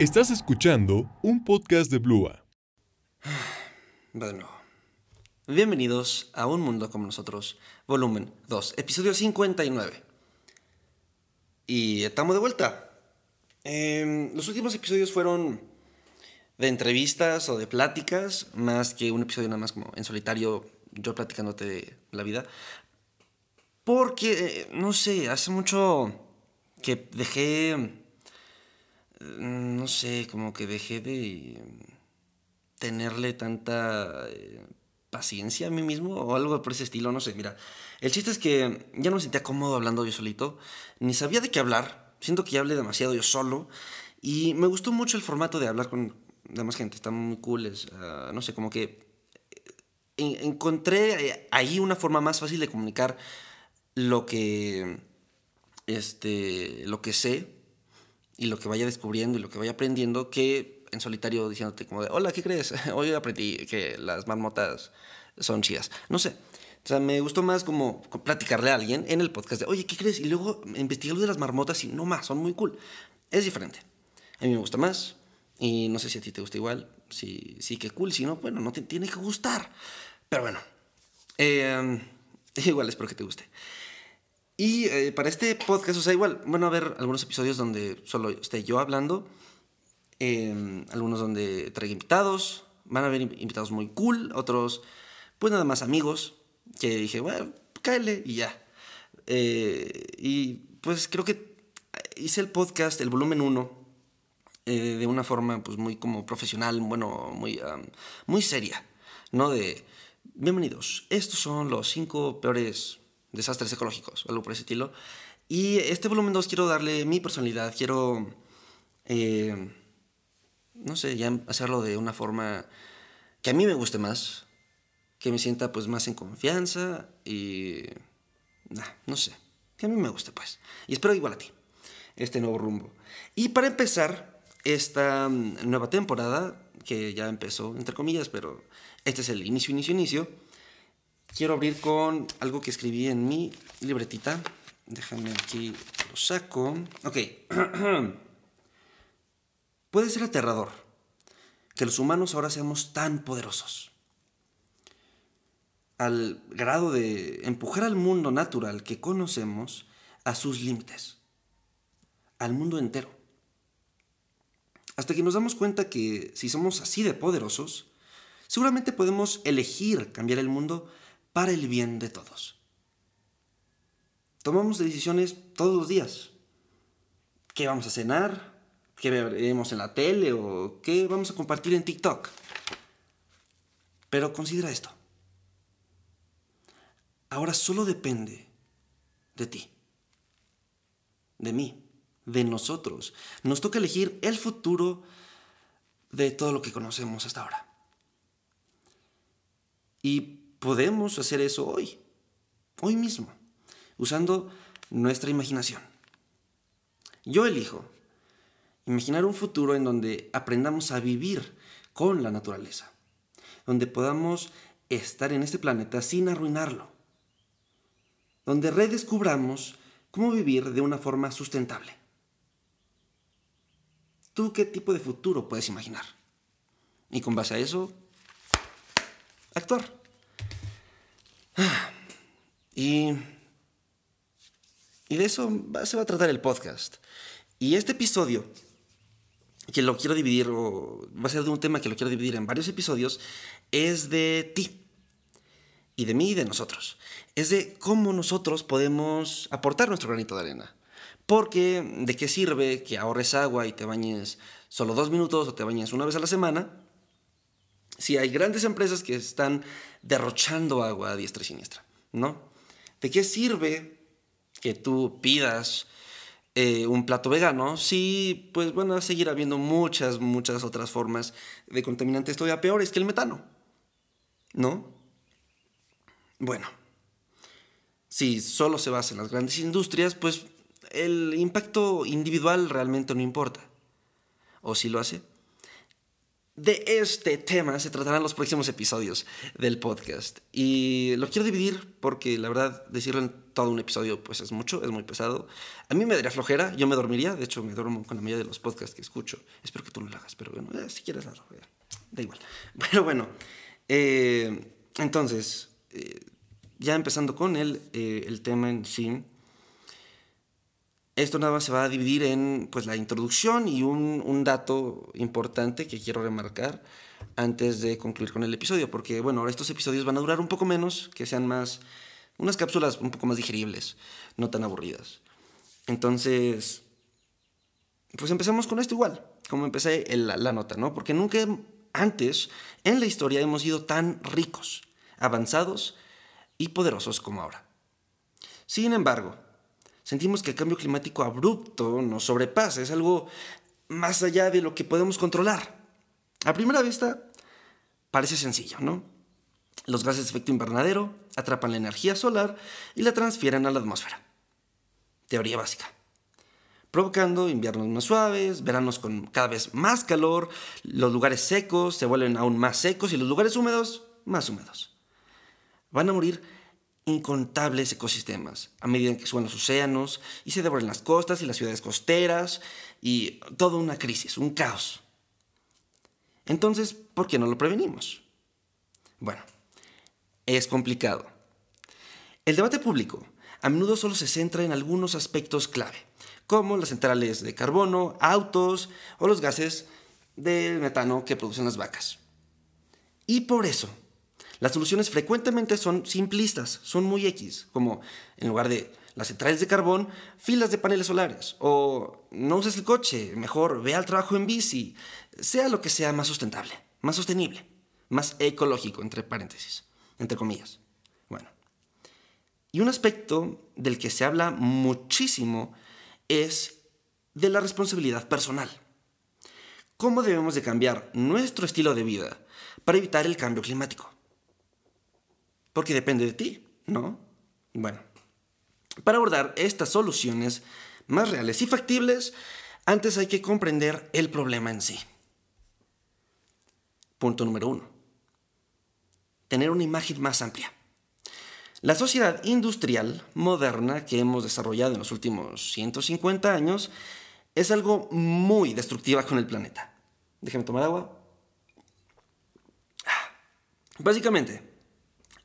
Estás escuchando un podcast de Blua. Nuevo. Bienvenidos a Un Mundo como Nosotros, volumen 2, episodio 59. Y estamos de vuelta. Em, los últimos episodios fueron de entrevistas o de pláticas, más que un episodio nada más como en solitario, yo platicándote la vida. Porque, eh, no sé, hace mucho que dejé, no sé, como que dejé de tenerle tanta eh, paciencia a mí mismo o algo por ese estilo, no sé, mira. El chiste es que ya no me sentía cómodo hablando yo solito, ni sabía de qué hablar, siento que ya hablé demasiado yo solo y me gustó mucho el formato de hablar con demás gente, está muy cool, es, ah, no sé, como que eh, encontré ahí una forma más fácil de comunicar lo que, este, lo que sé y lo que vaya descubriendo y lo que vaya aprendiendo que en solitario diciéndote como de, hola, ¿qué crees? Hoy aprendí que las marmotas son chidas. No sé. O sea, me gustó más como platicarle a alguien en el podcast de, oye, ¿qué crees? Y luego investigar lo de las marmotas y no más, son muy cool. Es diferente. A mí me gusta más. Y no sé si a ti te gusta igual. Si sí, qué cool. Si no, bueno, no te tiene que gustar. Pero bueno. Eh, igual espero que te guste. Y eh, para este podcast, o sea, igual, van a haber algunos episodios donde solo esté yo hablando, em, algunos donde traiga invitados, van a haber invitados muy cool, otros, pues nada más amigos, que dije, bueno, cáele y ya. Eh, y pues creo que hice el podcast, el volumen 1, eh, de una forma pues muy como profesional, bueno, muy, muy seria, ¿no? De, bienvenidos, estos son los cinco peores desastres ecológicos algo por ese estilo. Y este volumen 2 quiero darle mi personalidad, quiero, eh, no sé, ya hacerlo de una forma que a mí me guste más, que me sienta pues más en confianza y, no sé, que a mí me guste pues. Y espero igual a ti, este nuevo rumbo. Y para empezar esta mm, nueva temporada, que ya empezó, entre comillas, pero este es el inicio, inicio, inicio quiero abrir con algo que escribí en mi libretita. Déjame aquí, lo saco. Ok. Puede ser aterrador que los humanos ahora seamos tan poderosos. Al grado de empujar al mundo natural que conocemos a sus límites. Al mundo entero. Hasta que nos damos cuenta que si somos así de poderosos, seguramente podemos elegir cambiar el mundo para el bien de todos. Tomamos decisiones todos los días. ¿Qué vamos a cenar? ¿Qué veremos en la tele? ¿O qué vamos a compartir en TikTok? Pero considera esto. Ahora solo depende de ti, de mí, de nosotros. Nos toca elegir el futuro de todo lo que conocemos hasta ahora. Y podemos hacer eso hoy, hoy mismo, usando nuestra imaginación. Yo elijo imaginar un futuro en donde aprendamos a vivir con la naturaleza, donde podamos estar en este planeta sin arruinarlo, donde redescubramos cómo vivir de una forma sustentable. ¿Tú qué tipo de futuro puedes imaginar? Y con base a eso, actuar. Y, y de eso se va a tratar el podcast. Y este episodio, que lo quiero dividir, o va a ser de un tema que lo quiero dividir en varios episodios, es de ti. Y de mí y de nosotros. Es de cómo nosotros podemos aportar nuestro granito de arena. Porque, ¿de qué sirve que ahorres agua y te bañes solo dos minutos o te bañes una vez a la semana? Si hay grandes empresas que están derrochando agua a diestra y siniestra, ¿no? ¿De qué sirve que tú pidas eh, un plato vegano si, pues, van a seguir habiendo muchas, muchas otras formas de contaminantes todavía peores que el metano? ¿No? Bueno, si solo se basa en las grandes industrias, pues el impacto individual realmente no importa. ¿O si lo hace? De este tema se tratarán los próximos episodios del podcast. Y lo quiero dividir porque la verdad decirlo en todo un episodio pues es mucho, es muy pesado. A mí me daría flojera, yo me dormiría, de hecho me duermo con la mayoría de los podcasts que escucho. Espero que tú lo hagas, pero bueno, eh, si quieres hazlo, da igual. Pero bueno, eh, entonces, eh, ya empezando con el, el tema en sí. Esto nada más se va a dividir en pues, la introducción y un, un, dato importante que quiero remarcar antes de concluir con el episodio, porque bueno, ahora estos episodios van a durar un poco menos, que sean más, unas cápsulas un poco más digeribles, no tan aburridas. Entonces, pues empezamos con esto igual, como empecé la, la nota, ¿no? Porque nunca antes en la historia hemos sido tan ricos, avanzados y poderosos como ahora. Sin embargo, sentimos que el cambio climático abrupto nos sobrepasa, es algo más allá de lo que podemos controlar. A primera vista, parece sencillo, ¿no? Los gases de efecto invernadero atrapan la energía solar y la transfieren a la atmósfera. Teoría básica. Provocando inviernos más suaves, veranos con cada vez más calor, los lugares secos se vuelven aún más secos y los lugares húmedos más húmedos. Van a morir incontables ecosistemas a medida que suban los océanos y se devoren las costas y las ciudades costeras y toda una crisis, un caos. Entonces, ¿por qué no lo prevenimos? Bueno, es complicado. El debate público a menudo solo se centra en algunos aspectos clave, como las centrales de carbono, autos o los gases de metano que producen las vacas. Y por eso, las soluciones frecuentemente son simplistas, son muy X, como en lugar de las centrales de carbón, filas de paneles solares, o no uses el coche, mejor ve al trabajo en bici, sea lo que sea más sustentable, más sostenible, más ecológico, entre paréntesis, entre comillas. Bueno, y un aspecto del que se habla muchísimo es de la responsabilidad personal. ¿Cómo debemos de cambiar nuestro estilo de vida para evitar el cambio climático? Porque depende de ti, ¿no? Bueno, para abordar estas soluciones más reales y factibles, antes hay que comprender el problema en sí. Punto número uno. Tener una imagen más amplia. La sociedad industrial moderna que hemos desarrollado en los últimos 150 años es algo muy destructiva con el planeta. Déjame tomar agua. Ah, básicamente,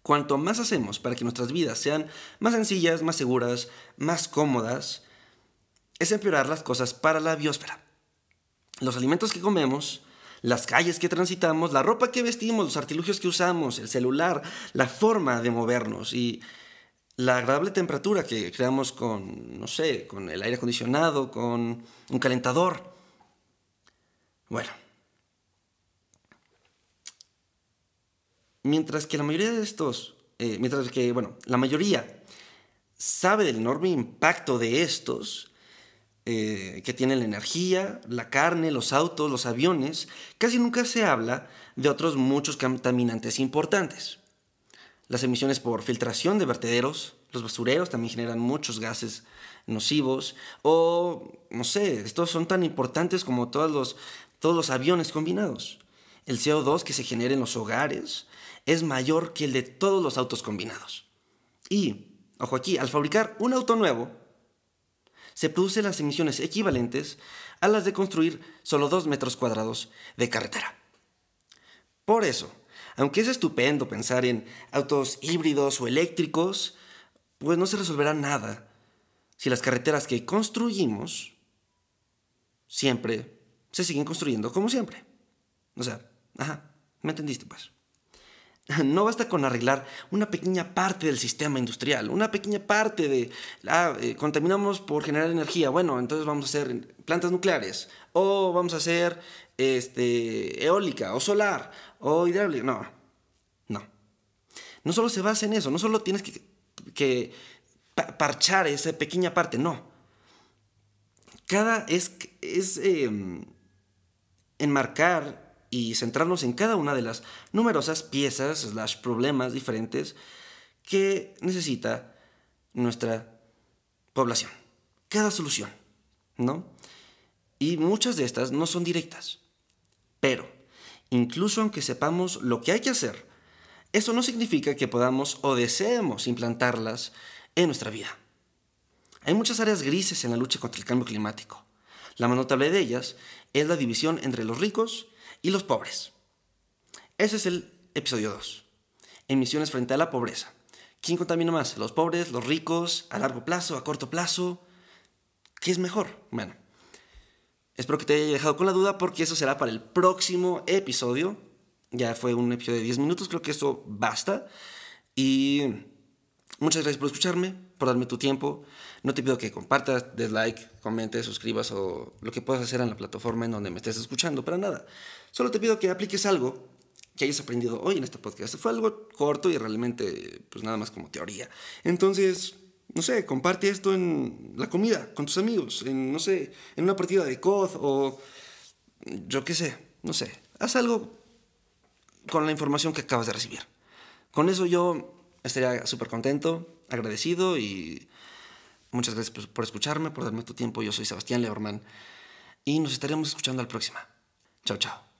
Cuanto más hacemos para que nuestras vidas sean más sencillas, más seguras, más cómodas, es empeorar las cosas para la biosfera. Los alimentos que comemos, las calles que transitamos, la ropa que vestimos, los artilugios que usamos, el celular, la forma de movernos y la agradable temperatura que creamos con, no sé, con el aire acondicionado, con un calentador. Bueno, Mientras que la mayoría de estos, eh, mientras que, bueno, la mayoría sabe del enorme impacto de estos, eh, que tienen la energía, la carne, los autos, los aviones, casi nunca se habla de otros muchos contaminantes importantes. Las emisiones por filtración de vertederos, los basureros también generan muchos gases nocivos, o no sé, estos son tan importantes como todos los, todos los aviones combinados. El CO2 que se genera en los hogares, es mayor que el de todos los autos combinados. Y, ojo aquí, al fabricar un auto nuevo, se producen las emisiones equivalentes a las de construir solo 2 metros cuadrados de carretera. Por eso, aunque es estupendo pensar en autos híbridos o eléctricos, pues no se resolverá nada si las carreteras que construimos siempre se siguen construyendo como siempre. O sea, ajá, ¿me entendiste pues? No basta con arreglar una pequeña parte del sistema industrial, una pequeña parte de... Ah, eh, contaminamos por generar energía. Bueno, entonces vamos a hacer plantas nucleares. O vamos a hacer este, eólica, o solar, o hidráulica. No, no. No solo se basa en eso, no solo tienes que, parchar esa pequeña parte, no. Cada es, es em, enmarcar y centrarnos en cada una de las numerosas piezas, slash problemas diferentes que necesita nuestra población. Cada solución, ¿no? Y muchas de estas no son directas, pero incluso aunque sepamos lo que hay que hacer. Eso no significa que podamos o deseemos implantarlas en nuestra vida. Hay muchas áreas grises en la lucha contra el cambio climático. La más notable de ellas es la división entre los ricos y los pobres. Ese es el episodio 2. Emisiones frente a la pobreza. ¿Quién contamina más? ¿Los pobres, los ricos, a largo plazo, a corto plazo? ¿Qué es mejor? Bueno, espero que te haya dejado con la duda porque eso será para el próximo episodio. Ya fue un episodio de 10 minutos, creo que eso basta. Y muchas gracias por escucharme, por darme tu tiempo. No te pido que compartas, des like, comentes, suscribas o lo que puedas hacer en la plataforma en donde me estés escuchando, para nada. Solo te pido que apliques algo que hayas aprendido hoy en este podcast. Fue algo corto y realmente, pues nada más como teoría. Entonces, no sé, comparte esto en la comida, con tus amigos, en, no sé, en una partida de COD o yo qué sé, no sé. Haz algo con la información que acabas de recibir. Con eso yo estaría súper contento, agradecido y muchas gracias por escucharme, por darme tu tiempo. Yo soy Sebastián Leorman y nos estaremos escuchando al próxima. Chao, chao.